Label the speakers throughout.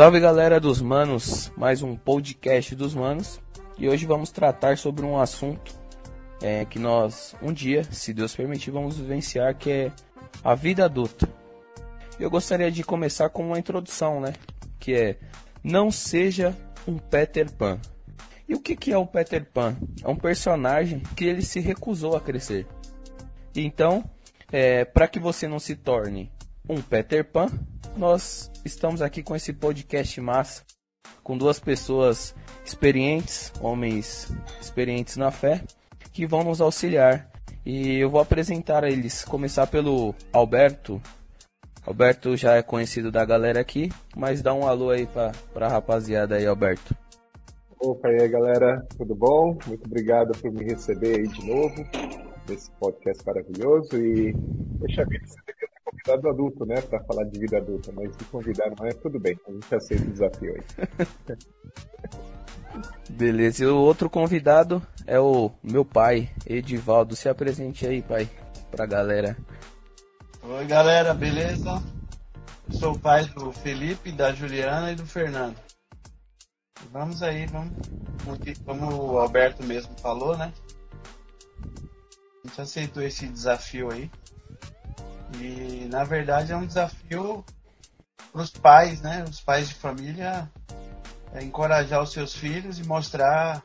Speaker 1: Salve galera dos manos, mais um podcast dos manos e hoje vamos tratar sobre um assunto é, que nós um dia, se Deus permitir, vamos vivenciar que é a vida adulta. Eu gostaria de começar com uma introdução, né? Que é não seja um Peter Pan. E o que, que é o Peter Pan? É um personagem que ele se recusou a crescer. Então, é, para que você não se torne um Peter Pan, nós estamos aqui com esse podcast massa, com duas pessoas experientes, homens experientes na fé, que vão nos auxiliar. E eu vou apresentar eles, começar pelo Alberto. Alberto já é conhecido da galera aqui, mas dá um alô aí pra, pra rapaziada aí, Alberto.
Speaker 2: Opa, e aí galera, tudo bom? Muito obrigado por me receber aí de novo nesse podcast maravilhoso e deixa ver se você convidado adulto, né? Pra falar de vida adulta, mas de convidado não é tudo bem. A gente aceita o desafio aí.
Speaker 1: Beleza, e o outro convidado é o meu pai, Edivaldo. Se apresente aí, pai, pra galera.
Speaker 3: Oi, galera, beleza? Eu sou o pai do Felipe, da Juliana e do Fernando. Vamos aí, vamos. Como o Alberto mesmo falou, né? A gente aceitou esse desafio aí. E na verdade é um desafio para os pais, né? Os pais de família é encorajar os seus filhos e mostrar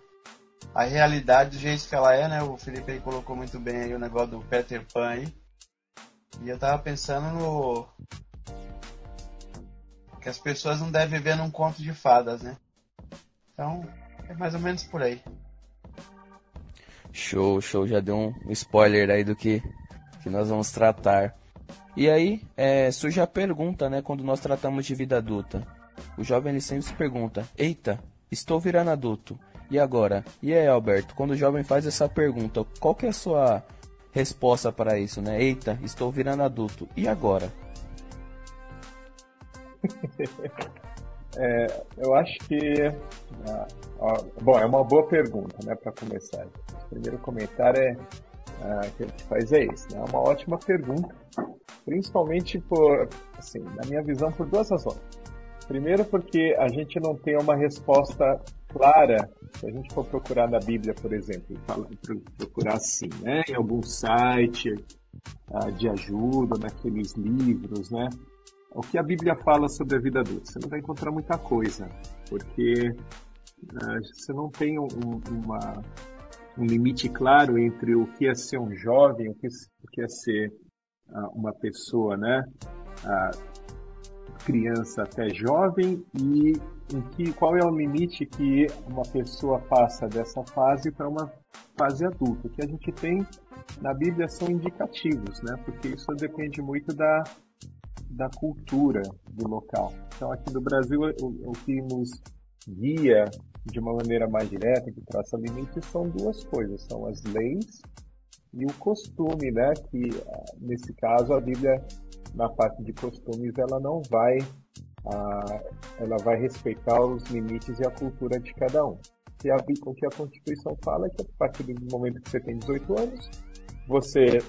Speaker 3: a realidade do jeito que ela é, né? O Felipe aí colocou muito bem aí o negócio do Peter Pan aí. E eu tava pensando no que as pessoas não devem viver num conto de fadas, né? Então, é mais ou menos por aí.
Speaker 1: Show, show, já deu um spoiler aí do que, que nós vamos tratar. E aí é, surge a pergunta, né, quando nós tratamos de vida adulta. O jovem ele sempre se pergunta: Eita, estou virando adulto. E agora? E aí, Alberto, quando o jovem faz essa pergunta, qual que é a sua resposta para isso, né? Eita, estou virando adulto. E agora?
Speaker 2: é, eu acho que. Ah, bom, é uma boa pergunta, né, para começar. O primeiro comentário é, ah, que a gente faz é esse, né? É uma ótima pergunta Principalmente por, assim, na minha visão, por duas razões. Primeiro, porque a gente não tem uma resposta clara. Se a gente for procurar na Bíblia, por exemplo, procurar assim, né, em algum site uh, de ajuda, naqueles livros, né, o que a Bíblia fala sobre a vida adulta? Você não vai encontrar muita coisa, porque uh, você não tem um, uma, um limite claro entre o que é ser um jovem, o que, é ser uma pessoa, né, criança até jovem e em que qual é o limite que uma pessoa passa dessa fase para uma fase adulta. O que a gente tem na Bíblia são indicativos, né? Porque isso depende muito da, da cultura do local. Então aqui no Brasil o, o que nos guia de uma maneira mais direta, que traça limites, são duas coisas, são as leis e o costume, né? Que nesse caso a Bíblia, na parte de costumes, ela não vai, ah, ela vai respeitar os limites e a cultura de cada um. E a, o que a Constituição fala é que a partir do momento que você tem 18 anos, você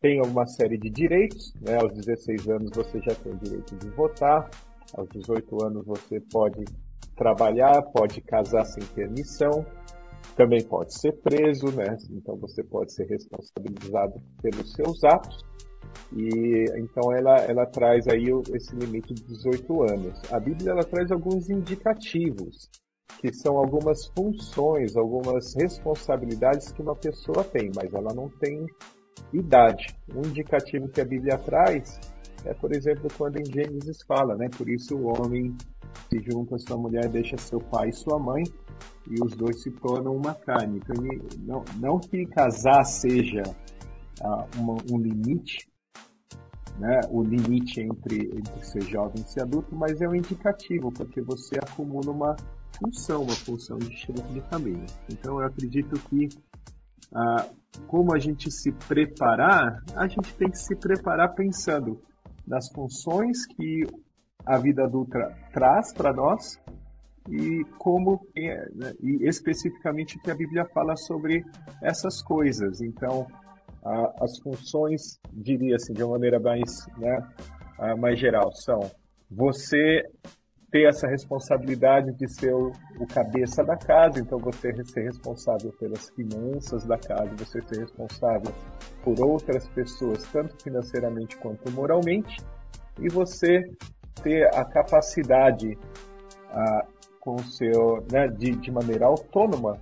Speaker 2: tem uma série de direitos, né? Aos 16 anos você já tem o direito de votar, aos 18 anos você pode trabalhar, pode casar sem permissão, também pode ser preso, né? Então você pode ser responsabilizado pelos seus atos. E então ela, ela traz aí esse limite de 18 anos. A Bíblia ela traz alguns indicativos, que são algumas funções, algumas responsabilidades que uma pessoa tem, mas ela não tem idade. Um indicativo que a Bíblia traz é, por exemplo, quando em Gênesis fala, né? Por isso o homem se junta sua mulher, deixa seu pai e sua mãe, e os dois se tornam uma carne. Então, não, não que casar seja ah, uma, um limite, né, o limite entre, entre ser jovem e ser adulto, mas é um indicativo, porque você acumula uma função, uma função de chefe de família. Então eu acredito que ah, como a gente se preparar, a gente tem que se preparar pensando nas funções que a vida adulta traz para nós e como né, e especificamente que a Bíblia fala sobre essas coisas. Então, as funções, diria assim, de uma maneira mais, né, mais geral, são você ter essa responsabilidade de ser o, o, cabeça da casa, então você ser responsável pelas finanças da casa, você ser responsável por outras pessoas, tanto financeiramente quanto moralmente, e você ter a capacidade a, com seu, né, de, de maneira autônoma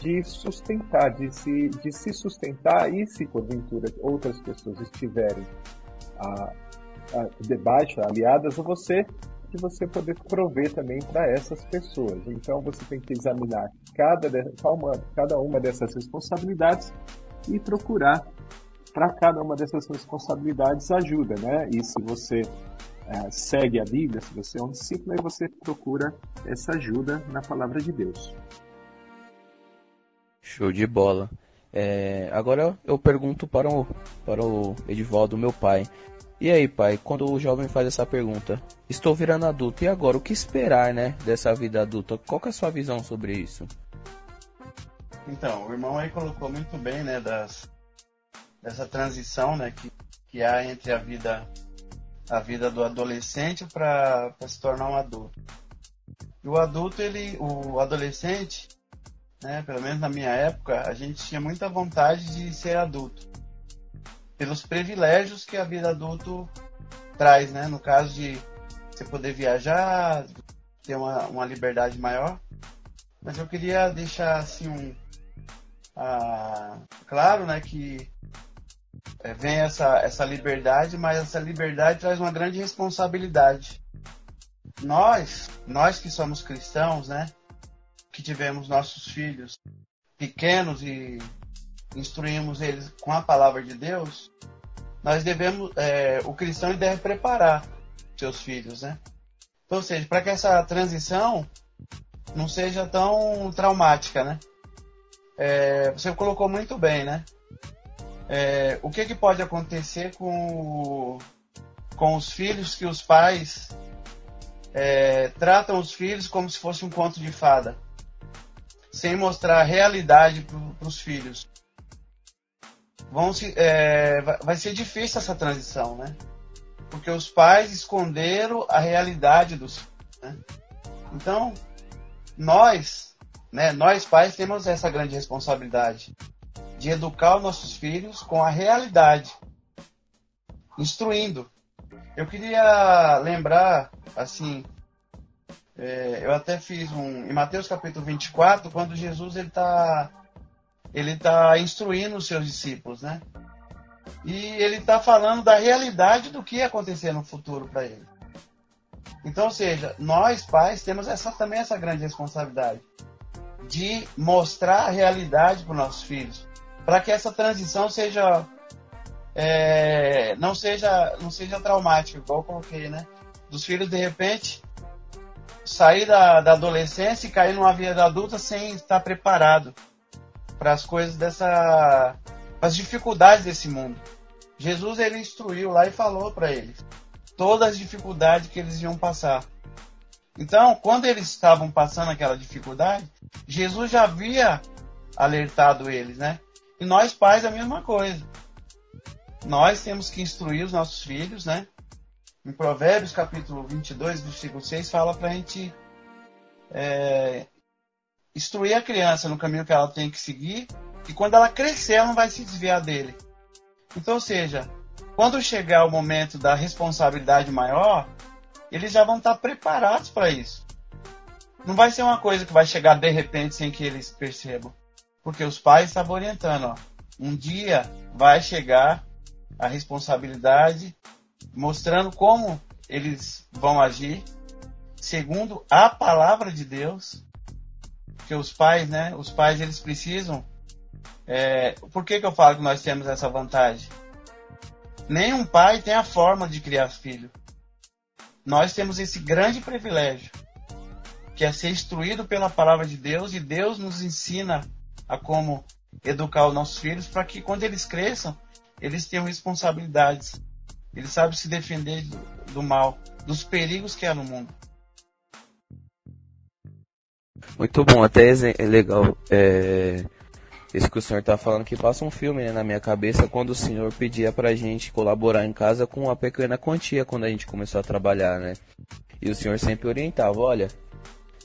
Speaker 2: de sustentar, de se, de se sustentar e se porventura outras pessoas estiverem a, a, debaixo, aliadas a você, de você poder prover também para essas pessoas. Então você tem que examinar cada, cada uma dessas responsabilidades e procurar para cada uma dessas responsabilidades ajuda, né? E se você é, segue a Bíblia, se você é um discípulo, aí você procura essa ajuda na palavra de Deus.
Speaker 1: Show de bola. É, agora eu pergunto para o, para o Edivaldo, meu pai. E aí, pai, quando o jovem faz essa pergunta, estou virando adulto, e agora o que esperar, né, dessa vida adulta? Qual é a sua visão sobre isso?
Speaker 3: Então, o irmão aí colocou muito bem, né, das, dessa transição, né, que, que há entre a vida a vida do adolescente para se tornar um adulto. E o adulto, ele, o adolescente, né, pelo menos na minha época, a gente tinha muita vontade de ser adulto pelos privilégios que a vida adulto traz, né? No caso de você poder viajar, ter uma, uma liberdade maior. Mas eu queria deixar assim um ah, claro, né, que é, vem essa, essa liberdade, mas essa liberdade traz uma grande responsabilidade. Nós, nós que somos cristãos, né, que tivemos nossos filhos pequenos e instruímos eles com a palavra de Deus, nós devemos, é, o cristão deve preparar seus filhos, né? Então, ou seja, para que essa transição não seja tão traumática, né? É, você colocou muito bem, né? É, o que, que pode acontecer com, com os filhos que os pais é, tratam os filhos como se fosse um conto de fada, sem mostrar a realidade para os filhos vão se, é, vai ser difícil essa transição, né? Porque os pais esconderam a realidade dos filhos. Né? Então, nós, né, nós pais temos essa grande responsabilidade de educar os nossos filhos com a realidade, instruindo. Eu queria lembrar, assim, é, eu até fiz um. Em Mateus capítulo 24, quando Jesus ele está ele está instruindo os seus discípulos, né? E ele está falando da realidade do que ia acontecer no futuro para ele. Então, ou seja, nós pais temos essa também essa grande responsabilidade de mostrar a realidade para os nossos filhos, para que essa transição seja é, não seja não seja traumática, igual eu coloquei, né? Dos filhos de repente sair da, da adolescência e cair numa vida adulta sem estar preparado para as coisas dessa as dificuldades desse mundo. Jesus ele instruiu lá e falou para eles todas as dificuldades que eles iam passar. Então, quando eles estavam passando aquela dificuldade, Jesus já havia alertado eles, né? E nós pais a mesma coisa. Nós temos que instruir os nossos filhos, né? Em Provérbios capítulo 22, versículo 6, fala para a gente é, instruir a criança no caminho que ela tem que seguir e quando ela crescer ela não vai se desviar dele. Então, ou seja, quando chegar o momento da responsabilidade maior, eles já vão estar preparados para isso. Não vai ser uma coisa que vai chegar de repente sem que eles percebam. Porque os pais estavam orientando, ó, um dia vai chegar a responsabilidade, mostrando como eles vão agir segundo a palavra de Deus porque os pais, né? Os pais eles precisam. É, por que, que eu falo que nós temos essa vantagem? Nenhum pai tem a forma de criar filho. Nós temos esse grande privilégio, que é ser instruído pela palavra de Deus e Deus nos ensina a como educar os nossos filhos para que quando eles cresçam, eles tenham responsabilidades. Eles sabem se defender do, do mal, dos perigos que há no mundo.
Speaker 1: Muito bom, até é legal. É, isso que o senhor está falando que passa um filme né, na minha cabeça quando o senhor pedia pra gente colaborar em casa com uma pequena quantia quando a gente começou a trabalhar, né? E o senhor sempre orientava, olha,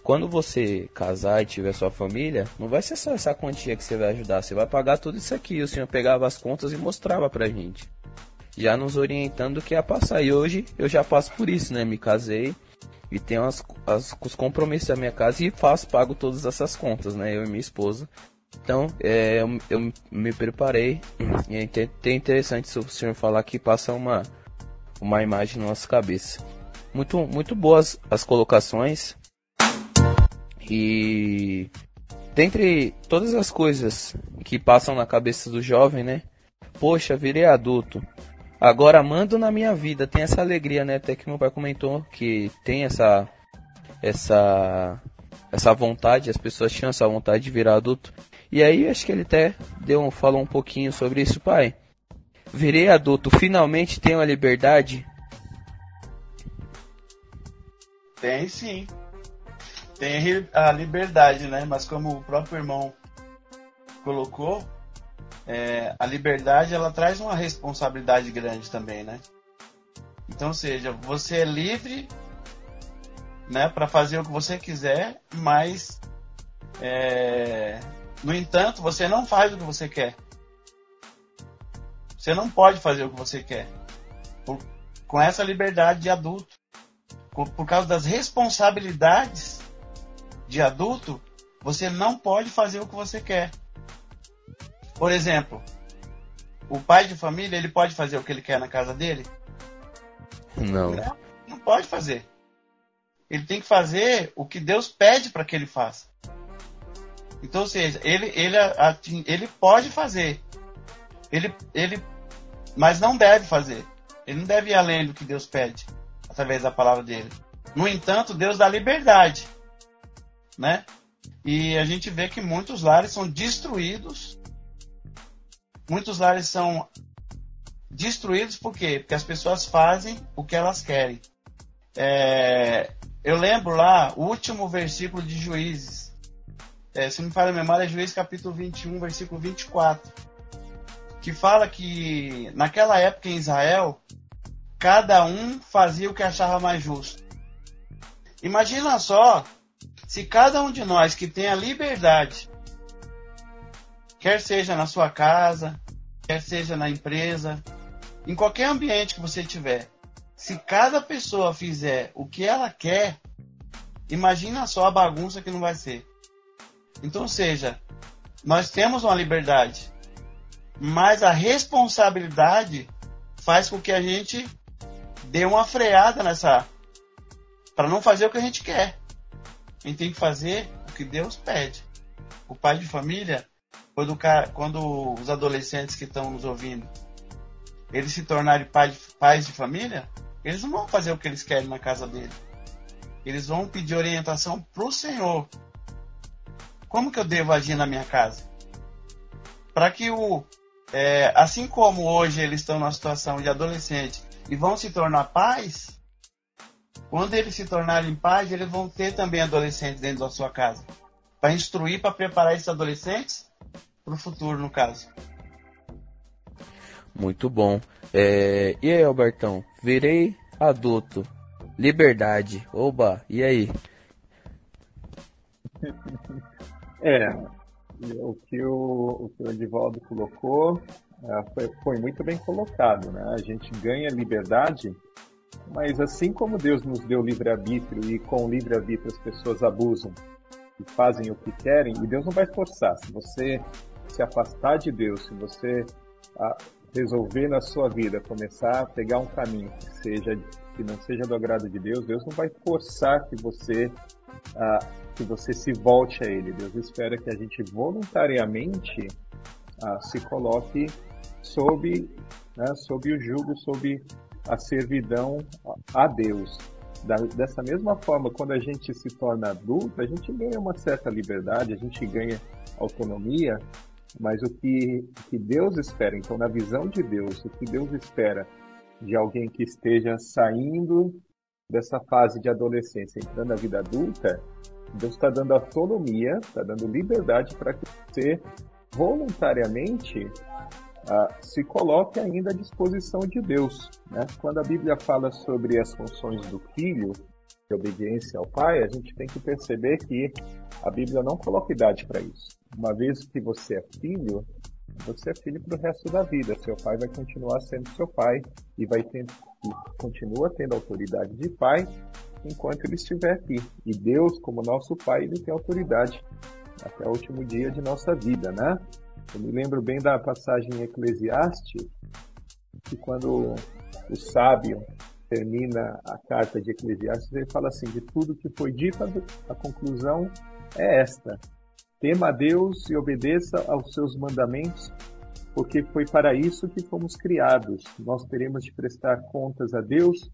Speaker 1: quando você casar e tiver sua família, não vai ser só essa quantia que você vai ajudar, você vai pagar tudo isso aqui. O senhor pegava as contas e mostrava pra gente. Já nos orientando o que ia passar. E hoje eu já passo por isso, né? Me casei e tenho as, as, os compromissos da minha casa e faço, pago todas essas contas, né? Eu e minha esposa. Então, é, eu, eu, me preparei e é interessante o senhor falar que passa uma, uma imagem na nossa cabeça. Muito, muito boas as colocações. E dentre todas as coisas que passam na cabeça do jovem, né? Poxa, virei adulto. Agora mando na minha vida, tem essa alegria, né? Até que meu pai comentou que tem essa essa essa vontade, as pessoas tinham essa vontade de virar adulto. E aí acho que ele até deu, falou um pouquinho sobre isso, pai. Virei adulto, finalmente tenho a liberdade?
Speaker 3: Tem sim. Tem a liberdade, né? Mas como o próprio irmão colocou, é, a liberdade ela traz uma responsabilidade grande também, né? Então, seja, você é livre, né, para fazer o que você quiser, mas é, no entanto, você não faz o que você quer. Você não pode fazer o que você quer. Por, com essa liberdade de adulto. Por, por causa das responsabilidades de adulto, você não pode fazer o que você quer. Por exemplo, o pai de família, ele pode fazer o que ele quer na casa dele?
Speaker 1: Não.
Speaker 3: Não, não pode fazer. Ele tem que fazer o que Deus pede para que ele faça. Então, ou seja, ele, ele, ele pode fazer. Ele, ele, mas não deve fazer. Ele não deve ir além do que Deus pede, através da palavra dele. No entanto, Deus dá liberdade, né? E a gente vê que muitos lares são destruídos muitos lares são destruídos por quê? Porque as pessoas fazem o que elas querem. É, eu lembro lá, o último versículo de Juízes. É, se me falha a memória, é Juízes capítulo 21, versículo 24. Que fala que naquela época em Israel, cada um fazia o que achava mais justo. Imagina só se cada um de nós que tem a liberdade quer seja na sua casa, quer seja na empresa, em qualquer ambiente que você tiver. Se cada pessoa fizer o que ela quer, imagina só a bagunça que não vai ser. Então, seja, nós temos uma liberdade, mas a responsabilidade faz com que a gente dê uma freada nessa para não fazer o que a gente quer. A gente tem que fazer o que Deus pede. O pai de família, quando, quando os adolescentes que estão nos ouvindo, eles se tornarem pai, pais de família, eles não vão fazer o que eles querem na casa dele. Eles vão pedir orientação pro Senhor. Como que eu devo agir na minha casa? Para que o, é, assim como hoje eles estão numa situação de adolescente e vão se tornar pais, quando eles se tornarem pais, eles vão ter também adolescentes dentro da sua casa. Para instruir, para preparar esses adolescentes para o futuro, no caso.
Speaker 1: Muito bom. É... E aí, Albertão? Virei adulto. Liberdade. Oba, e aí?
Speaker 2: É, o que o, o, que o Edivaldo colocou é, foi, foi muito bem colocado, né? A gente ganha liberdade, mas assim como Deus nos deu livre-arbítrio e com livre-arbítrio as pessoas abusam e fazem o que querem, e Deus não vai forçar. Se você se afastar de Deus, se você ah, resolver na sua vida começar a pegar um caminho que seja que não seja do agrado de Deus, Deus não vai forçar que você ah, que você se volte a Ele. Deus espera que a gente voluntariamente ah, se coloque sob né, sob o jugo, sob a servidão a Deus. Da, dessa mesma forma, quando a gente se torna adulto, a gente ganha uma certa liberdade, a gente ganha autonomia, mas o que, que Deus espera, então, na visão de Deus, o que Deus espera de alguém que esteja saindo dessa fase de adolescência, entrando na vida adulta, Deus está dando autonomia, está dando liberdade para que você voluntariamente uh, se coloque ainda à disposição de Deus. Né? Quando a Bíblia fala sobre as funções do filho, de obediência ao pai, a gente tem que perceber que a Bíblia não coloca idade para isso. Uma vez que você é filho, você é filho para o resto da vida. Seu pai vai continuar sendo seu pai e vai ter, e continua tendo autoridade de pai enquanto ele estiver aqui. E Deus, como nosso pai, ele tem autoridade até o último dia de nossa vida, né? Eu me lembro bem da passagem em Eclesiastes, que quando o sábio termina a carta de Eclesiastes, ele fala assim: de tudo que foi dito, a conclusão é esta: tema a Deus e obedeça aos seus mandamentos, porque foi para isso que fomos criados. Nós teremos de prestar contas a Deus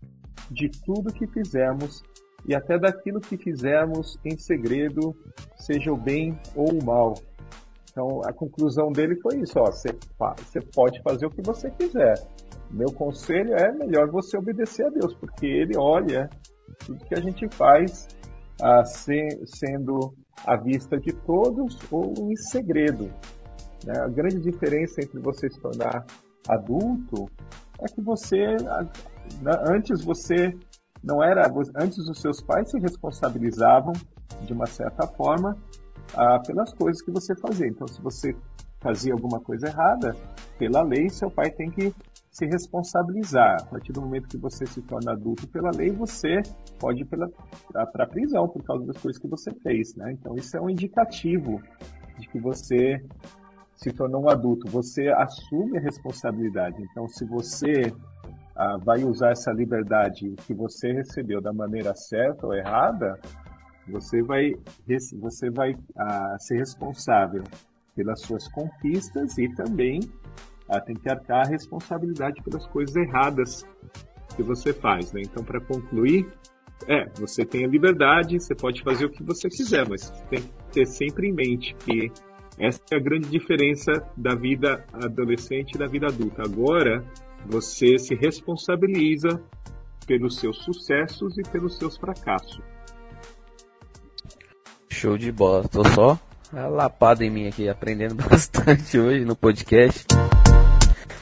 Speaker 2: de tudo que fizemos e até daquilo que fizermos em segredo, seja o bem ou o mal. Então, a conclusão dele foi isso: ó, você, pode fazer o que você quiser. Meu conselho é melhor você obedecer a Deus, porque Ele olha tudo que a gente faz ah, se, sendo à vista de todos ou em segredo. Né? A grande diferença entre você se tornar adulto é que você antes você não era antes os seus pais se responsabilizavam de uma certa forma ah, pelas coisas que você fazia. Então, se você fazia alguma coisa errada, pela lei, seu pai tem que se responsabilizar. A partir do momento que você se torna adulto pela lei, você pode ir para a prisão por causa das coisas que você fez. Né? Então, isso é um indicativo de que você se tornou um adulto. Você assume a responsabilidade. Então, se você ah, vai usar essa liberdade que você recebeu da maneira certa ou errada, você vai, você vai ah, ser responsável pelas suas conquistas e também ah, tem que arcar a responsabilidade pelas coisas erradas que você faz. Né? Então, para concluir, é, você tem a liberdade, você pode fazer o que você quiser, mas tem que ter sempre em mente que essa é a grande diferença da vida adolescente e da vida adulta. Agora, você se responsabiliza pelos seus sucessos e pelos seus fracassos.
Speaker 1: Show de bola. Tô só lapado em mim aqui, aprendendo bastante hoje no podcast.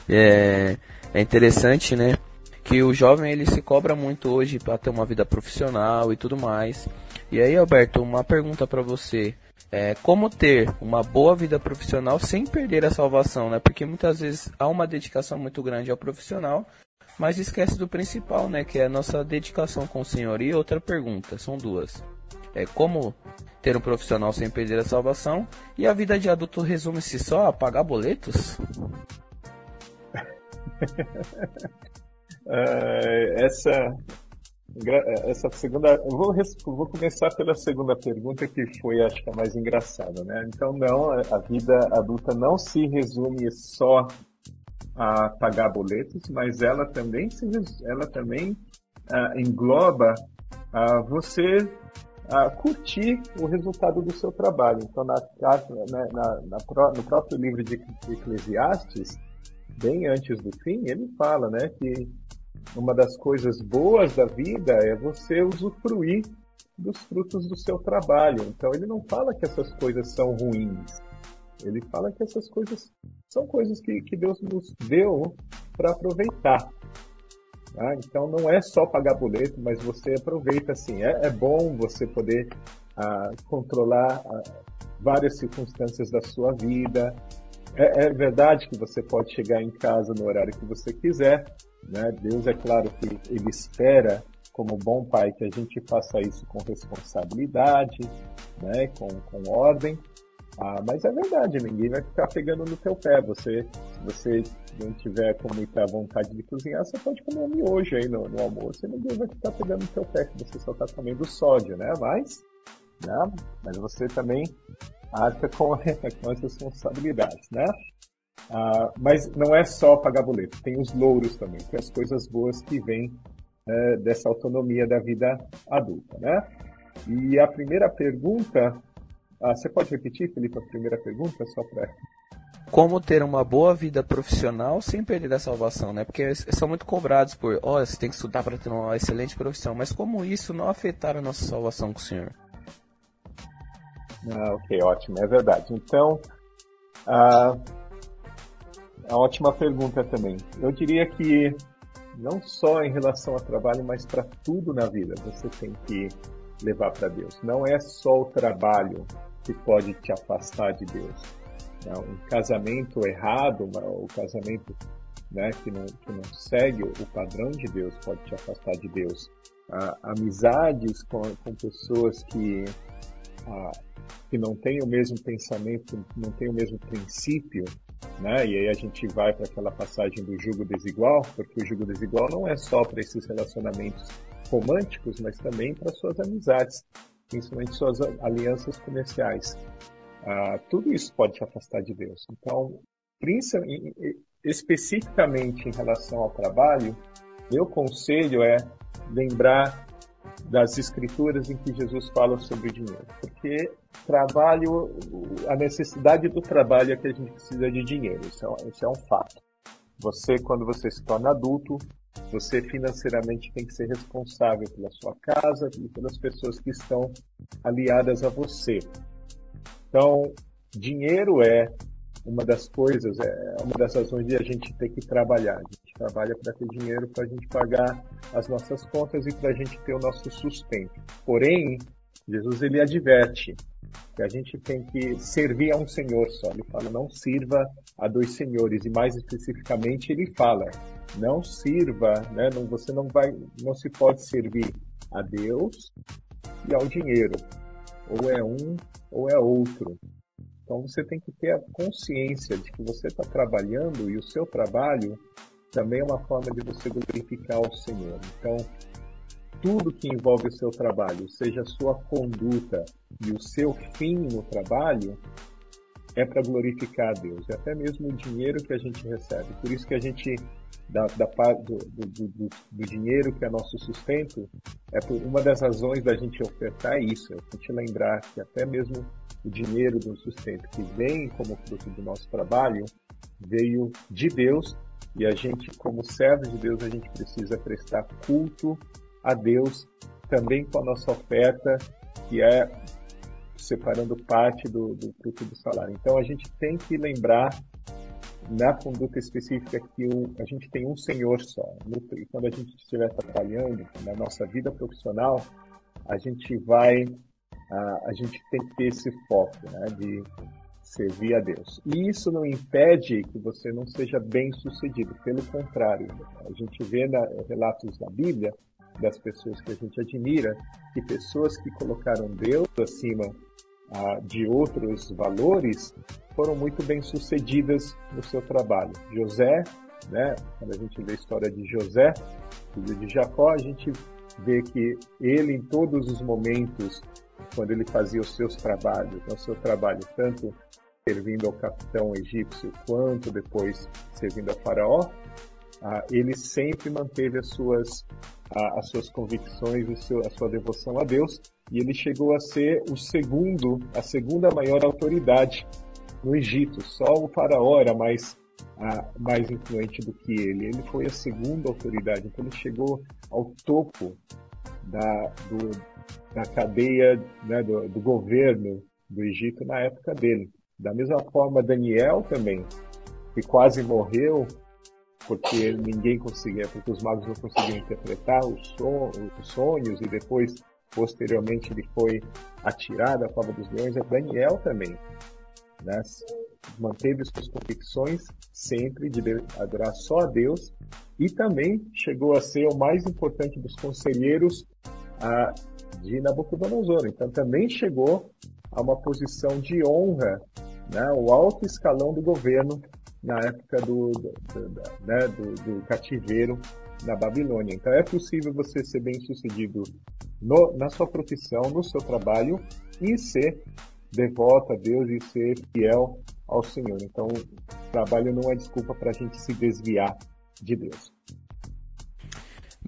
Speaker 1: É, é interessante, né? Que o jovem ele se cobra muito hoje para ter uma vida profissional e tudo mais. E aí, Alberto, uma pergunta para você é, como ter uma boa vida profissional sem perder a salvação, né? Porque muitas vezes há uma dedicação muito grande ao profissional, mas esquece do principal, né? Que é a nossa dedicação com o Senhor. E outra pergunta, são duas. É como ter um profissional sem perder a salvação e a vida de adulto resume-se só a pagar boletos?
Speaker 2: uh, essa essa segunda, vou, vou começar pela segunda pergunta que foi, acho que a mais engraçada, né? Então não, a vida adulta não se resume só a pagar boletos, mas ela também se, ela também uh, engloba uh, você uh, curtir o resultado do seu trabalho. Então na, na, na, no próprio livro de Eclesiastes, bem antes do fim, ele fala, né, que uma das coisas boas da vida é você usufruir dos frutos do seu trabalho. Então ele não fala que essas coisas são ruins. Ele fala que essas coisas são coisas que, que Deus nos deu para aproveitar. Tá? Então não é só pagar boleto, mas você aproveita assim. É, é bom você poder ah, controlar ah, várias circunstâncias da sua vida. É, é verdade que você pode chegar em casa no horário que você quiser, né? Deus, é claro que Ele espera, como bom pai, que a gente faça isso com responsabilidade, né? com, com ordem. Ah, mas é verdade, ninguém vai ficar pegando no teu pé. Você, se você não tiver com muita vontade de cozinhar, você pode comer um miojo aí no, no almoço e ninguém vai ficar pegando no teu pé, que você só está comendo sódio, né? Mas, né? mas você também arca com, com as responsabilidades, né? Ah, mas não é só pagar boleto, tem os louros também, tem as coisas boas que vêm né, dessa autonomia da vida adulta, né? E a primeira pergunta, ah, você pode repetir, Felipe, a primeira pergunta, só para
Speaker 1: como ter uma boa vida profissional sem perder a salvação, né? Porque são muito cobrados por, ó, oh, você tem que estudar para ter uma excelente profissão, mas como isso não afetar a nossa salvação com o Senhor?
Speaker 2: Ah, ok, ótimo, é verdade. Então, ah, é ótima pergunta também. Eu diria que não só em relação ao trabalho, mas para tudo na vida. Você tem que levar para Deus. Não é só o trabalho que pode te afastar de Deus. Não, um casamento errado, o casamento né, que, não, que não segue o padrão de Deus pode te afastar de Deus. Ah, amizades com, com pessoas que, ah, que não têm o mesmo pensamento, não têm o mesmo princípio, né? E aí a gente vai para aquela passagem do jugo desigual, porque o jugo desigual não é só para esses relacionamentos românticos, mas também para suas amizades, principalmente suas alianças comerciais. Ah, tudo isso pode te afastar de Deus. Então, especificamente em relação ao trabalho, meu conselho é lembrar das escrituras em que Jesus fala sobre o dinheiro, porque trabalho, a necessidade do trabalho é que a gente precisa de dinheiro, isso é, isso é um fato. Você, quando você se torna adulto, você financeiramente tem que ser responsável pela sua casa e pelas pessoas que estão aliadas a você. Então, dinheiro é uma das coisas, é uma das razões de a gente ter que trabalhar. A gente trabalha para ter dinheiro para a gente pagar as nossas contas e para a gente ter o nosso sustento. Porém, Jesus ele adverte que a gente tem que servir a um Senhor só. Ele fala, não sirva a dois senhores. E mais especificamente, ele fala, não sirva, né? Não, você não vai, não se pode servir a Deus e ao dinheiro. Ou é um ou é outro. Então você tem que ter a consciência de que você está trabalhando e o seu trabalho também é uma forma de você glorificar o Senhor. Então, tudo que envolve o seu trabalho, seja a sua conduta e o seu fim no trabalho, é para glorificar a Deus. E até mesmo o dinheiro que a gente recebe. Por isso que a gente, da, da do, do, do, do, dinheiro que é nosso sustento, é por, uma das razões da gente ofertar isso, é a gente lembrar que até mesmo o dinheiro do sustento que vem como fruto do nosso trabalho veio de Deus e a gente, como servo de Deus, a gente precisa prestar culto a Deus também com a nossa oferta, que é separando parte do, do fruto do salário. Então a gente tem que lembrar na conduta específica que o, a gente tem um Senhor só. E quando a gente estiver trabalhando na nossa vida profissional, a gente vai a, a gente tem que ter esse foco né, de servir a Deus. E isso não impede que você não seja bem sucedido, pelo contrário. A gente vê na, relatos da Bíblia das pessoas que a gente admira, que pessoas que colocaram Deus acima ah, de outros valores foram muito bem sucedidas no seu trabalho. José, né, quando a gente vê a história de José, filho de Jacó, a gente vê que ele em todos os momentos quando ele fazia os seus trabalhos, o seu trabalho tanto servindo ao capitão egípcio quanto depois servindo a faraó, ah, ele sempre manteve as suas ah, as suas convicções e seu, a sua devoção a Deus e ele chegou a ser o segundo a segunda maior autoridade no Egito. Só o faraó era mais ah, mais influente do que ele. Ele foi a segunda autoridade, então ele chegou ao topo da, do, na cadeia né, do, do governo do Egito na época dele. Da mesma forma, Daniel também, que quase morreu porque ninguém conseguia, porque os magos não conseguiam interpretar os, son, os sonhos e depois, posteriormente, ele foi atirado à cova dos leões. É Daniel também né, manteve suas convicções sempre de adorar só a Deus e também chegou a ser o mais importante dos conselheiros a de Nabucodonosor. Então também chegou a uma posição de honra, né, o alto escalão do governo na época do, do, do, né, do, cativeiro na Babilônia. Então é possível você ser bem sucedido no, na sua profissão, no seu trabalho e ser devoto a Deus e ser fiel ao Senhor. Então, trabalho não é desculpa para a gente se desviar de Deus.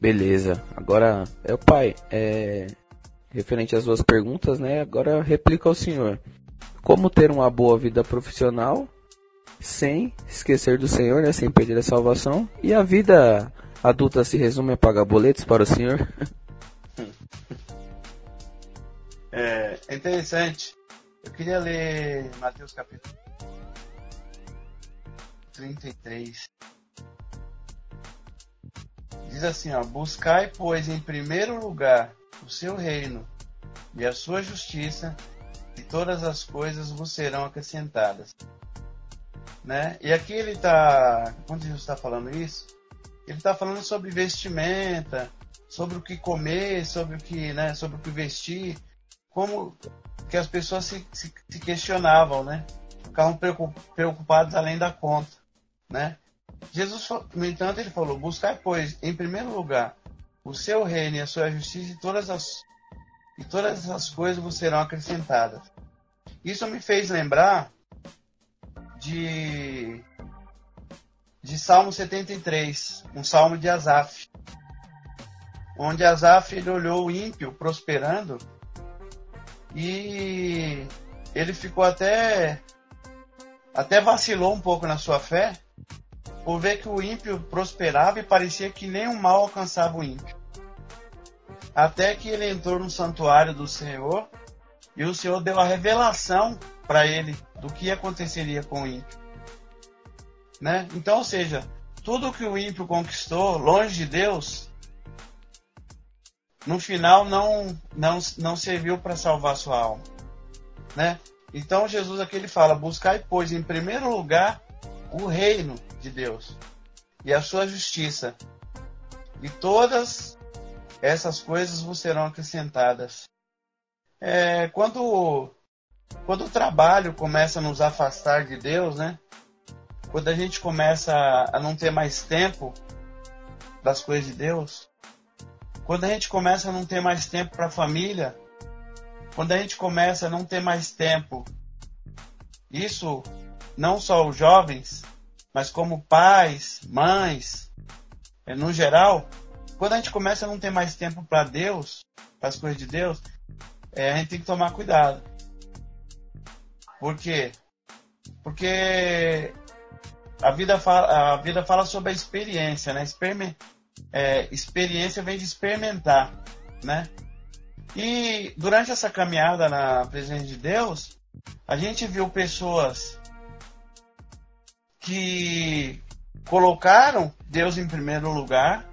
Speaker 1: Beleza. Agora, é o pai. É, referente às duas perguntas, né? Agora replica ao senhor. Como ter uma boa vida profissional sem esquecer do Senhor, né? Sem perder a salvação. E a vida adulta se resume a pagar boletos para o senhor?
Speaker 3: É, é interessante. Eu queria ler Mateus capítulo 33. Diz assim, ó, buscai, pois, em primeiro lugar o seu reino e a sua justiça, e todas as coisas vos serão acrescentadas. Né? E aqui ele está, quando Jesus está falando isso, ele está falando sobre vestimenta, sobre o que comer, sobre o que, né, sobre o que vestir, como que as pessoas se, se, se questionavam, né? Ficavam preocupados além da conta, né? Jesus, no entanto, ele falou: buscar, pois, em primeiro lugar, o seu reino e a sua justiça, e todas as, e todas as coisas vos serão acrescentadas. Isso me fez lembrar de, de Salmo 73, um salmo de Asaf, onde Asaf ele olhou o ímpio prosperando e ele ficou até até vacilou um pouco na sua fé por ver que o ímpio prosperava e parecia que nenhum mal alcançava o ímpio. Até que ele entrou no santuário do Senhor e o Senhor deu a revelação para ele do que aconteceria com o ímpio. Né? Então, ou seja, tudo que o ímpio conquistou longe de Deus, no final não, não, não serviu para salvar sua alma. Né? Então Jesus aqui ele fala: buscai, pois, em primeiro lugar o reino de Deus e a sua justiça, e todas essas coisas vos serão acrescentadas. É, quando, quando o trabalho começa a nos afastar de Deus, né? Quando a gente começa a não ter mais tempo das coisas de Deus, quando a gente começa a não ter mais tempo para a família, quando a gente começa a não ter mais tempo, isso não só os jovens, mas como pais, mães, é, no geral, quando a gente começa a não ter mais tempo para Deus, para as coisas de Deus, é, a gente tem que tomar cuidado. Por quê? Porque a vida fala, a vida fala sobre a experiência, né? Experime, é, experiência vem de experimentar, né? E durante essa caminhada na presença de Deus, a gente viu pessoas que colocaram Deus em primeiro lugar.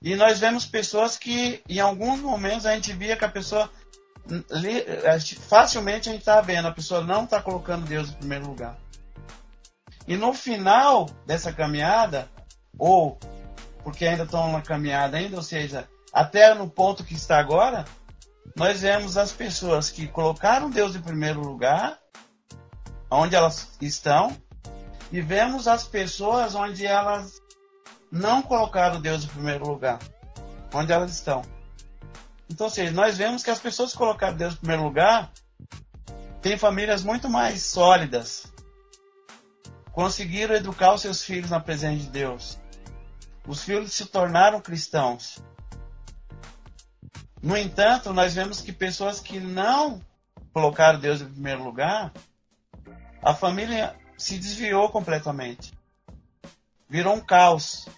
Speaker 3: E nós vemos pessoas que, em alguns momentos, a gente via que a pessoa facilmente a gente está vendo, a pessoa não está colocando Deus em primeiro lugar. E no final dessa caminhada, ou porque ainda estão na caminhada ainda, ou seja, até no ponto que está agora, nós vemos as pessoas que colocaram Deus em primeiro lugar onde elas estão e vemos as pessoas onde elas não colocaram Deus em primeiro lugar, onde elas estão. Então, ou seja, nós vemos que as pessoas que colocaram Deus em primeiro lugar têm famílias muito mais sólidas, conseguiram educar os seus filhos na presença de Deus. Os filhos se tornaram cristãos. No entanto, nós vemos que pessoas que não colocaram Deus em primeiro lugar a família se desviou completamente. Virou um caos.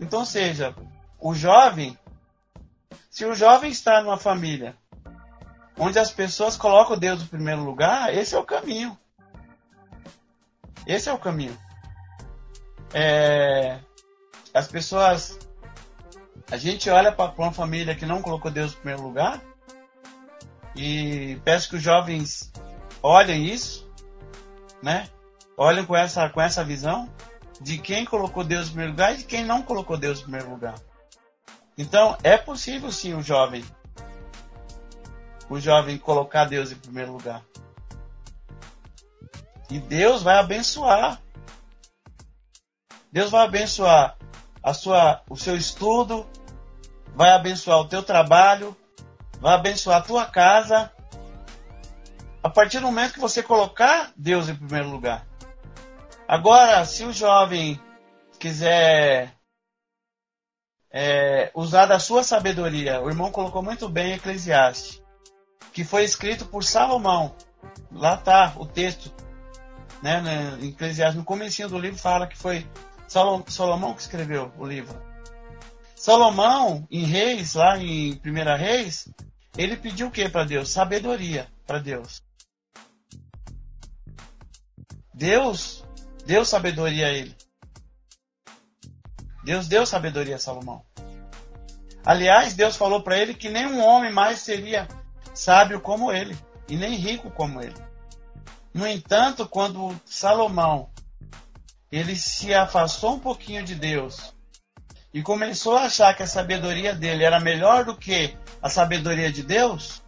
Speaker 3: Então, seja, o jovem, se o jovem está numa família onde as pessoas colocam Deus no primeiro lugar, esse é o caminho. Esse é o caminho. É, as pessoas. A gente olha para uma família que não colocou Deus no primeiro lugar e peço que os jovens olhem isso né? Olhem com essa, com essa visão de quem colocou Deus em primeiro lugar e de quem não colocou Deus em primeiro lugar. Então, é possível sim o jovem, o jovem colocar Deus em primeiro lugar. E Deus vai abençoar. Deus vai abençoar a sua, o seu estudo, vai abençoar o teu trabalho, vai abençoar a tua casa, a partir do momento que você colocar Deus em primeiro lugar. Agora, se o jovem quiser é, usar da sua sabedoria, o irmão colocou muito bem Eclesiastes, que foi escrito por Salomão. Lá está o texto, né, né, Eclesiastes, no começo do livro fala que foi Salomão que escreveu o livro. Salomão, em Reis, lá em Primeira Reis, ele pediu o que para Deus? Sabedoria para Deus. Deus deu sabedoria a ele. Deus deu sabedoria a Salomão. Aliás, Deus falou para ele que nenhum homem mais seria sábio como ele e nem rico como ele. No entanto, quando Salomão ele se afastou um pouquinho de Deus e começou a achar que a sabedoria dele era melhor do que a sabedoria de Deus,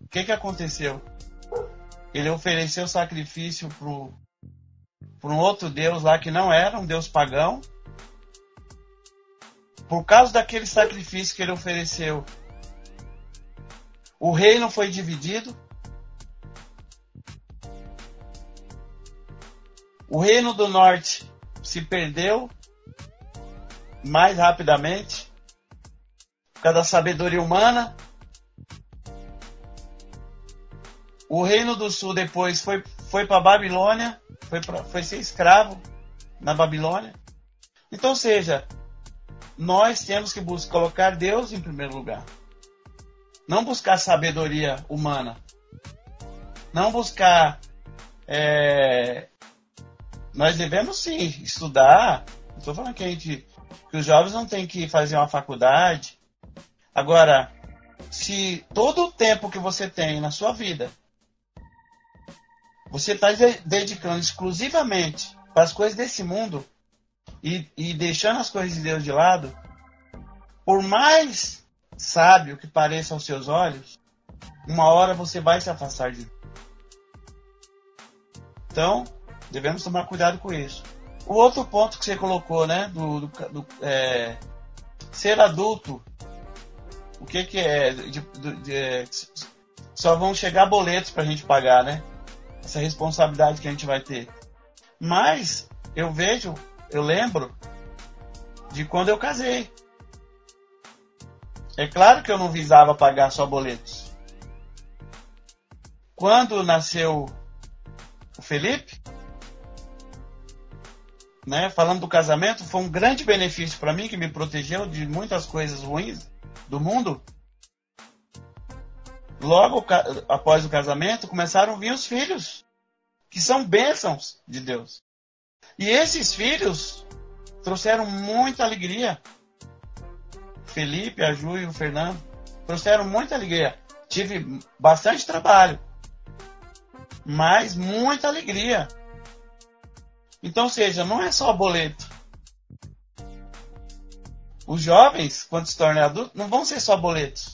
Speaker 3: o que, que aconteceu? Ele ofereceu sacrifício para um outro Deus lá que não era um Deus pagão. Por causa daquele sacrifício que ele ofereceu, o reino foi dividido. O reino do norte se perdeu mais rapidamente por causa da sabedoria humana. O reino do sul depois foi, foi para Babilônia, foi, foi ser escravo na Babilônia. Então, seja, nós temos que buscar colocar Deus em primeiro lugar. Não buscar sabedoria humana. Não buscar. É... Nós devemos sim estudar. Estou falando que, a gente, que os jovens não têm que fazer uma faculdade. Agora, se todo o tempo que você tem na sua vida você está dedicando exclusivamente para as coisas desse mundo e, e deixando as coisas de Deus de lado, por mais sábio que pareça aos seus olhos, uma hora você vai se afastar de Então, devemos tomar cuidado com isso. O outro ponto que você colocou, né, do, do, do é, ser adulto, o que que é? De, de, de, só vão chegar boletos para a gente pagar, né? Essa responsabilidade que a gente vai ter. Mas eu vejo, eu lembro de quando eu casei. É claro que eu não visava pagar só boletos. Quando nasceu o Felipe, né, falando do casamento, foi um grande benefício para mim que me protegeu de muitas coisas ruins do mundo. Logo após o casamento, começaram a vir os filhos, que são bênçãos de Deus. E esses filhos trouxeram muita alegria Felipe, a Ju e o Fernando trouxeram muita alegria. Tive bastante trabalho, mas muita alegria. Então, seja, não é só boleto. Os jovens, quando se tornam adultos, não vão ser só boletos.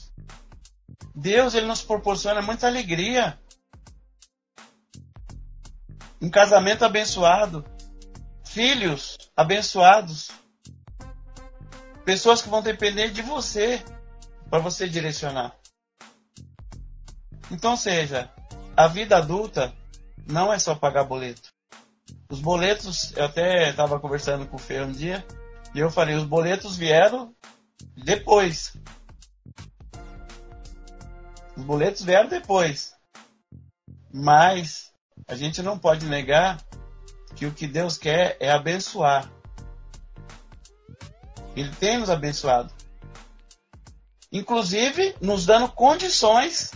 Speaker 3: Deus, ele nos proporciona muita alegria. Um casamento abençoado. Filhos abençoados. Pessoas que vão depender de você para você direcionar. Então, seja, a vida adulta não é só pagar boleto. Os boletos, eu até estava conversando com o Fê um dia, e eu falei, os boletos vieram depois. Os boletos vieram depois. Mas a gente não pode negar que o que Deus quer é abençoar. Ele tem nos abençoado. Inclusive, nos dando condições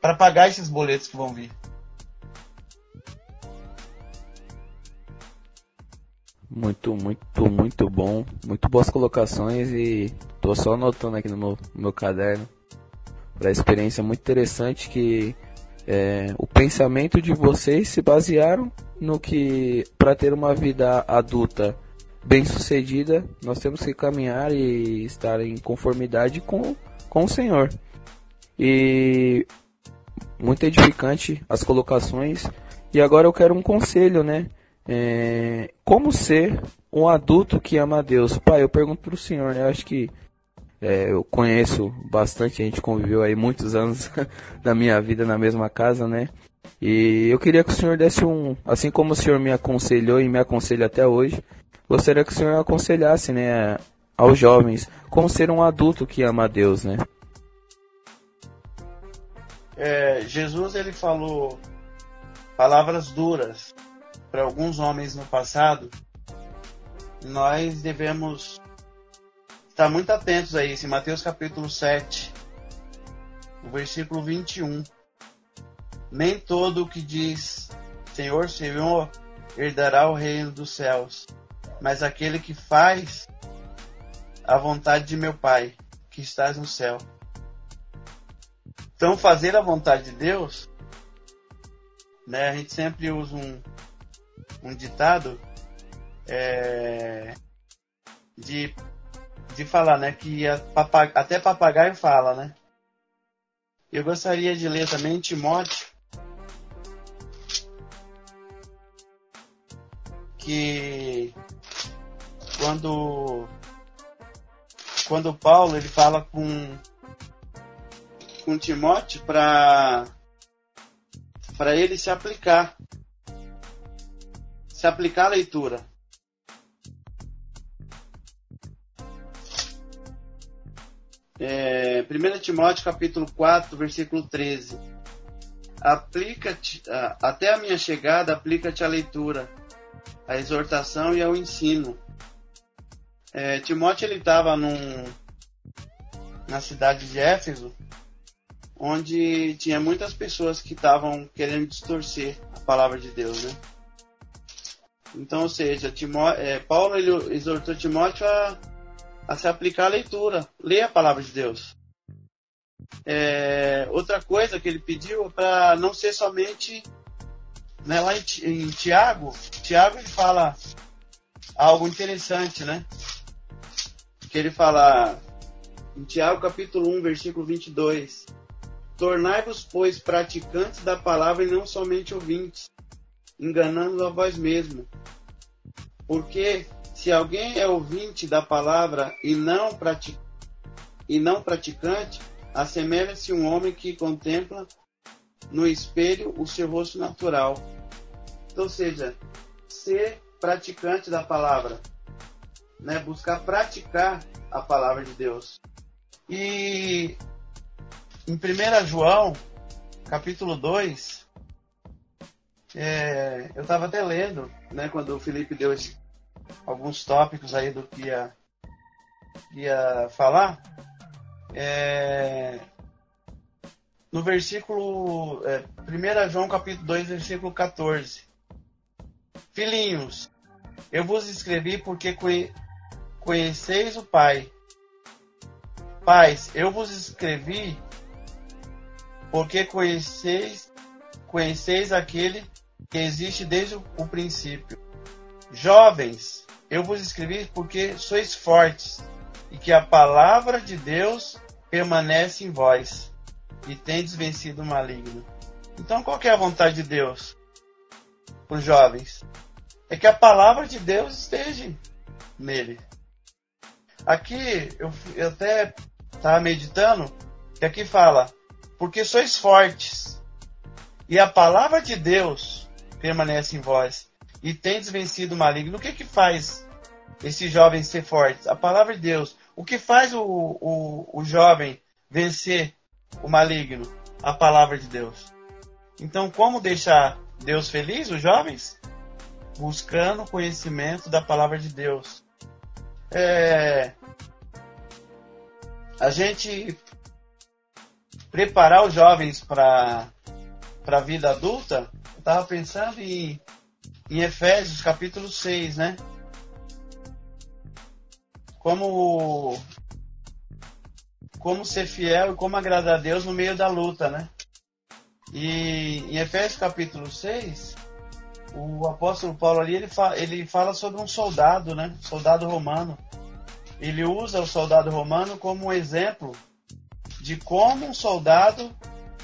Speaker 3: para pagar esses boletos que vão vir.
Speaker 1: Muito, muito, muito bom. Muito boas colocações e tô só anotando aqui no meu, no meu caderno. Para experiência muito interessante que é, o pensamento de vocês se basearam no que para ter uma vida adulta bem sucedida, nós temos que caminhar e estar em conformidade com, com o Senhor. E muito edificante as colocações. E agora eu quero um conselho, né? É, como ser um adulto que ama a Deus? Pai, eu pergunto para o Senhor, né? Eu acho que é, eu conheço bastante, a gente conviveu aí muitos anos da minha vida na mesma casa, né? E eu queria que o Senhor desse um, assim como o Senhor me aconselhou e me aconselha até hoje, gostaria que o senhor aconselhasse, né, aos jovens como ser um adulto que ama a Deus, né?
Speaker 3: É, Jesus ele falou palavras duras para alguns homens no passado. Nós devemos estar muito atentos a isso. Em Mateus capítulo 7, o versículo 21. Nem todo o que diz Senhor, Senhor, herdará o reino dos céus. Mas aquele que faz a vontade de meu Pai, que estás no céu. Então, fazer a vontade de Deus, né, a gente sempre usa um, um ditado é, de, de falar, né, que até papagaio fala, né. Eu gostaria de ler também Timóteo, que quando quando Paulo ele fala com com Timóteo para para ele se aplicar se aplicar a leitura é, 1 Timóteo capítulo 4 versículo 13 aplica-te até a minha chegada aplica-te a leitura a exortação e ao ensino. É, Timóteo ele estava na cidade de Éfeso, onde tinha muitas pessoas que estavam querendo distorcer a palavra de Deus, né? Então, ou seja, Timó é, Paulo ele exortou Timóteo a, a se aplicar à leitura, ler a palavra de Deus. É, outra coisa que ele pediu para não ser somente né, lá em, em Tiago, Tiago ele fala algo interessante, né? Que ele fala em Tiago capítulo 1, versículo 22. Tornai-vos, pois, praticantes da palavra e não somente ouvintes, enganando a vós mesmo. Porque se alguém é ouvinte da palavra e não, pratic... e não praticante, assemelha-se um homem que contempla no espelho o seu rosto natural ou seja, ser praticante da palavra, né? Buscar praticar a palavra de Deus. E em 1 João, capítulo 2, é, eu estava até lendo, né, quando o Felipe deu esse, alguns tópicos aí do que ia, ia falar. É, no versículo. É, 1 João capítulo 2, versículo 14. Filhinhos, eu vos escrevi porque conheceis o Pai. Pais, eu vos escrevi porque conheceis, conheceis aquele que existe desde o princípio. Jovens, eu vos escrevi porque sois fortes e que a palavra de Deus permanece em vós e tendes vencido o maligno. Então, qual é a vontade de Deus para os jovens? é que a palavra de Deus esteja nele. Aqui eu, eu até estava meditando que aqui fala, porque sois fortes e a palavra de Deus permanece em vós e tendes vencido o maligno. O que que faz esse jovem ser forte? A palavra de Deus. O que faz o, o, o jovem vencer o maligno? A palavra de Deus. Então, como deixar Deus feliz, os jovens? buscando conhecimento da palavra de Deus. É, a gente preparar os jovens para a vida adulta, estava pensando em, em Efésios capítulo 6, né? Como, como ser fiel e como agradar a Deus no meio da luta, né? E em Efésios capítulo 6, o apóstolo Paulo ali ele, fa ele fala sobre um soldado, né? Soldado romano. Ele usa o soldado romano como um exemplo de como um soldado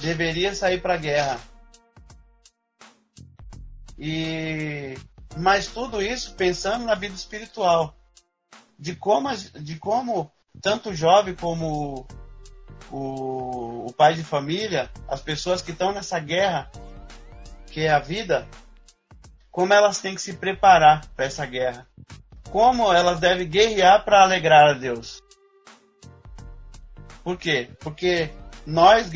Speaker 3: deveria sair para a guerra. E mas tudo isso pensando na vida espiritual, de como de como tanto o jovem como o, o pai de família, as pessoas que estão nessa guerra que é a vida, como elas têm que se preparar para essa guerra, como elas devem guerrear para alegrar a Deus. Por quê? Porque nós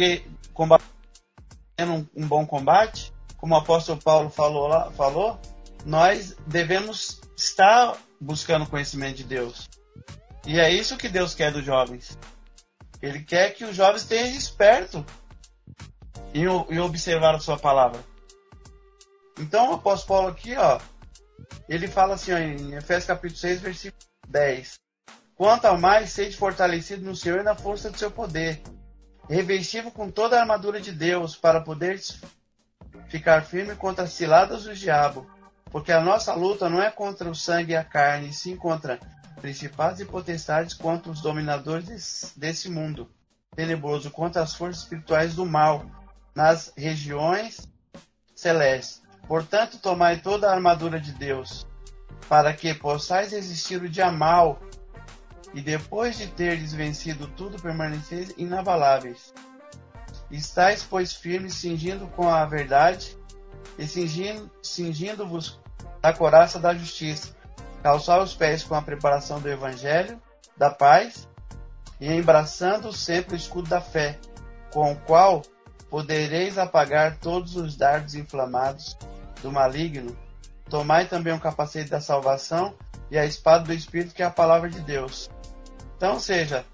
Speaker 3: combatendo um bom combate, como o apóstolo Paulo falou, lá, falou, nós devemos estar buscando conhecimento de Deus. E é isso que Deus quer dos jovens. Ele quer que os jovens estejam espertos em, em observar a sua palavra. Então o apóstolo Paulo aqui, ó, ele fala assim, ó, em Efésios capítulo 6, versículo 10. Quanto ao mais, seja fortalecido no Senhor e na força do seu poder, revestido com toda a armadura de Deus, para poder ficar firme contra as ciladas do diabo, porque a nossa luta não é contra o sangue e a carne, sim contra principados e potestades, contra os dominadores desse mundo tenebroso, contra as forças espirituais do mal nas regiões celestes. Portanto, tomai toda a armadura de Deus, para que possais resistir o dia mal, e depois de teres vencido tudo, permaneceis inabaláveis. Estais, pois, firmes, cingindo com a verdade, e cingindo-vos da coraça da justiça, calçar os pés com a preparação do evangelho, da paz, e embraçando sempre o escudo da fé, com o qual podereis apagar todos os dardos inflamados do maligno. Tomai também o capacete da salvação e a espada do Espírito, que é a palavra de Deus. Então, seja,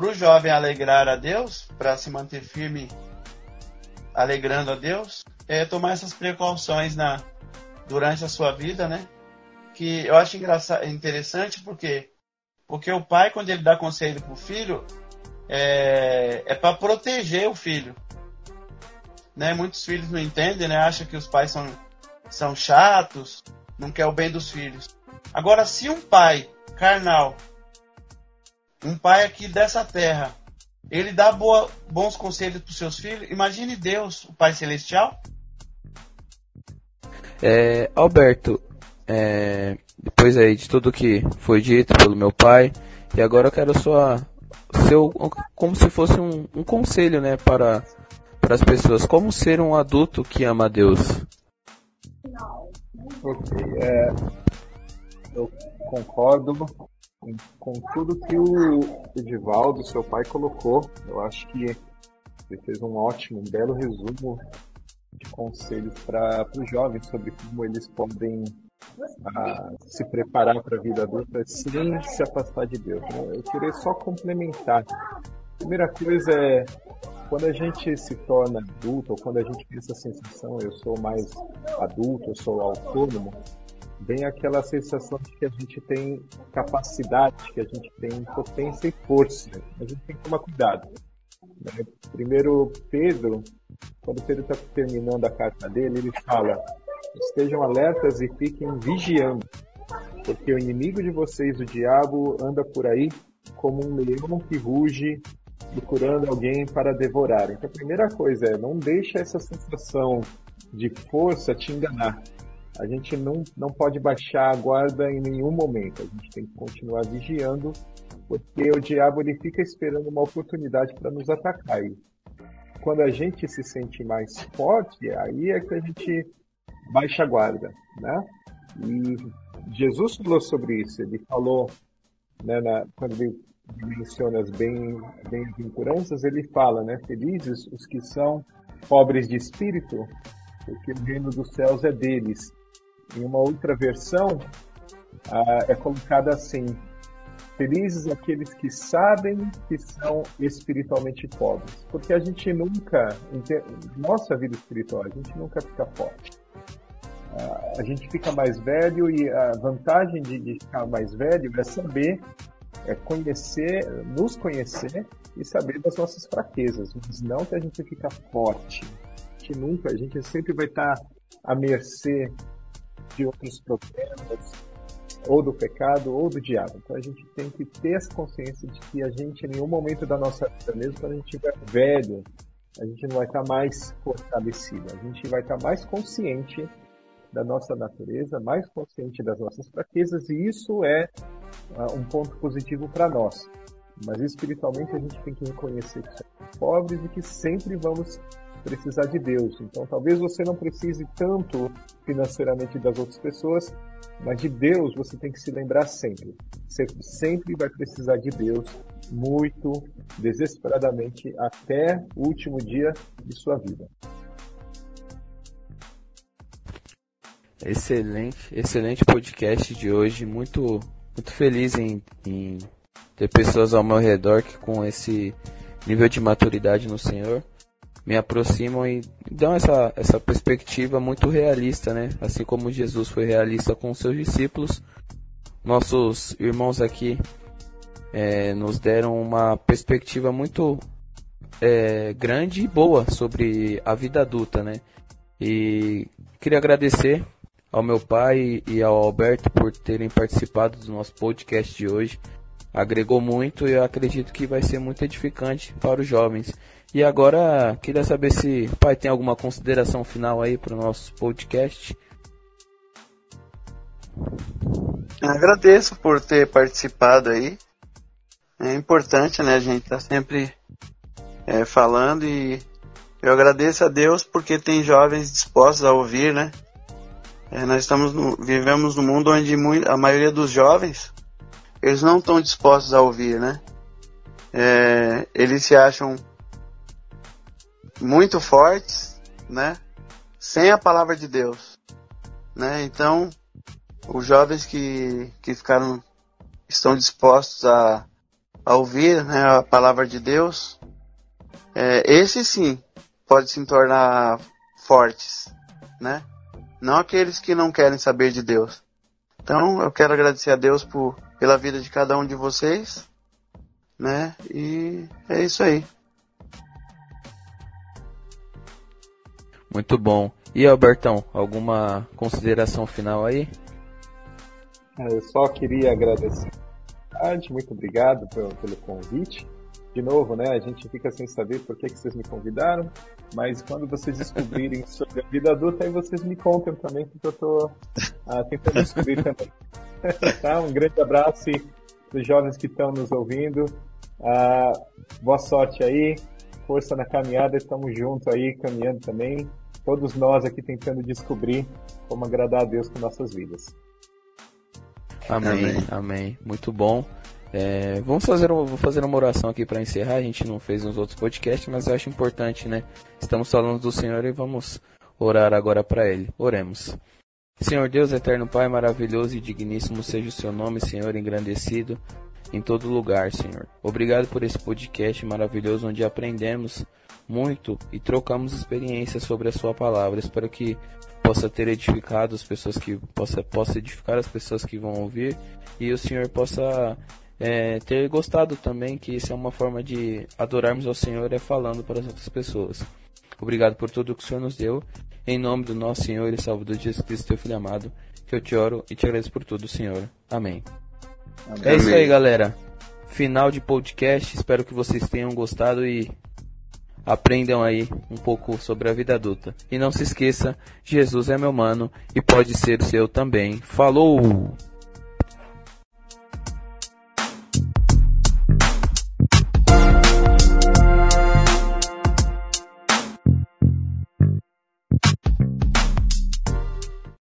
Speaker 3: para o jovem alegrar a Deus, para se manter firme, alegrando a Deus, é tomar essas precauções na, durante a sua vida, né? Que eu acho engraçado, interessante porque porque o pai, quando ele dá conselho para o filho, é, é para proteger o filho. Né? Muitos filhos não entendem, né? acham que os pais são, são chatos, não quer o bem dos filhos. Agora, se um pai carnal, um pai aqui dessa terra, ele dá boa, bons conselhos para os seus filhos, imagine Deus, o Pai Celestial.
Speaker 1: É, Alberto, é, depois aí de tudo que foi dito pelo meu pai, e agora eu quero só seu como se fosse um, um conselho, né, para para as pessoas, como ser um adulto que ama a Deus.
Speaker 2: Ok, é, eu concordo com tudo que o Edivaldo, seu pai, colocou. Eu acho que ele fez um ótimo, um belo resumo de conselhos para os jovens sobre como eles podem a se preparar para a vida adulta sem se afastar de Deus. Né? Eu queria só complementar. A primeira coisa é quando a gente se torna adulto, ou quando a gente tem essa sensação, eu sou mais adulto, eu sou autônomo, vem aquela sensação de que a gente tem capacidade, que a gente tem potência e força. A gente tem que tomar cuidado. Né? Primeiro Pedro, quando Pedro está terminando a carta dele, ele fala: Estejam alertas e fiquem vigiando, porque o inimigo de vocês, o diabo, anda por aí como um leão que ruge procurando alguém para devorar. Então a primeira coisa é não deixa essa sensação de força te enganar. A gente não, não pode baixar a guarda em nenhum momento. A gente tem que continuar vigiando, porque o diabo ele fica esperando uma oportunidade para nos atacar. E quando a gente se sente mais forte, aí é que a gente baixa guarda, né? E Jesus falou sobre isso. Ele falou, né, na, quando ele menciona as bem-aventuranças, ele fala, né? Felizes os que são pobres de espírito, porque o reino dos céus é deles. Em uma outra versão, ah, é colocada assim: Felizes aqueles que sabem que são espiritualmente pobres. Porque a gente nunca, nossa vida espiritual, a gente nunca fica forte a gente fica mais velho e a vantagem de, de, ficar mais velho é saber, é conhecer, nos conhecer e saber das nossas fraquezas, mas não que a gente fica forte. Que nunca, a gente sempre vai estar à mercê de outros problemas, ou do pecado, ou do diabo. Então a gente tem que ter essa consciência de que a gente, em nenhum momento da nossa vida, mesmo quando a gente estiver velho, a gente não vai estar mais fortalecido, a gente vai estar mais consciente da nossa natureza, mais consciente das nossas fraquezas, e isso é uh, um ponto positivo para nós. Mas espiritualmente a gente tem que reconhecer que somos pobres e que sempre vamos precisar de Deus. Então talvez você não precise tanto financeiramente das outras pessoas, mas de Deus você tem que se lembrar sempre. Você sempre vai precisar de Deus muito desesperadamente até o último dia de sua vida.
Speaker 1: Excelente, excelente podcast de hoje. Muito, muito feliz em, em ter pessoas ao meu redor que com esse nível de maturidade no Senhor. Me aproximam e dão essa, essa perspectiva muito realista, né? Assim como Jesus foi realista com os seus discípulos, nossos irmãos aqui é, nos deram uma perspectiva muito é, grande e boa sobre a vida adulta, né? E queria agradecer ao meu pai e ao Alberto por terem participado do nosso podcast de hoje. Agregou muito e eu acredito que vai ser muito edificante para os jovens. E agora, queria saber se o pai tem alguma consideração final aí para o nosso podcast.
Speaker 3: Agradeço por ter participado aí. É importante, né? A gente tá sempre é, falando e eu agradeço a Deus porque tem jovens dispostos a ouvir, né? É, nós estamos no, vivemos num mundo onde a maioria dos jovens eles não estão dispostos a ouvir, né? É, eles se acham muito fortes, né? Sem a palavra de Deus, né? Então, os jovens que, que ficaram estão dispostos a, a ouvir né, a palavra de Deus, é, esse sim pode se tornar fortes, né? Não aqueles que não querem saber de Deus. Então eu quero agradecer a Deus por, pela vida de cada um de vocês, né? E é isso aí.
Speaker 1: Muito bom. E Albertão, alguma consideração final aí?
Speaker 2: É, eu só queria agradecer. Muito obrigado pelo, pelo convite de novo, né? A gente fica sem saber por que, que vocês me convidaram, mas quando vocês descobrirem sobre a vida adulta, aí vocês me contem também, porque eu estou ah, tentando descobrir também. tá? Um grande abraço para os jovens que estão nos ouvindo. Ah, boa sorte aí, força na caminhada, estamos juntos aí, caminhando também. Todos nós aqui tentando descobrir como agradar a Deus com nossas vidas.
Speaker 1: Amém, amém. amém. Muito bom. É, vamos fazer, vou fazer uma oração aqui para encerrar. A gente não fez nos outros podcasts, mas eu acho importante, né? Estamos falando do Senhor e vamos orar agora para Ele. Oremos. Senhor Deus, eterno Pai, maravilhoso e digníssimo seja o seu nome, Senhor, engrandecido em todo lugar, Senhor. Obrigado por esse podcast maravilhoso onde aprendemos muito e trocamos experiências sobre a sua palavra. Espero que possa ter edificado as pessoas que possa possa edificar as pessoas que vão ouvir e o Senhor possa é, ter gostado também, que isso é uma forma de adorarmos ao Senhor é falando para as outras pessoas. Obrigado por tudo que o Senhor nos deu. Em nome do nosso Senhor e Salvador Jesus Cristo, teu Filho amado, que eu te oro e te agradeço por tudo, Senhor. Amém. Amém. É isso aí, galera. Final de podcast. Espero que vocês tenham gostado e aprendam aí um pouco sobre a vida adulta. E não se esqueça, Jesus é meu mano e pode ser o seu também. Falou!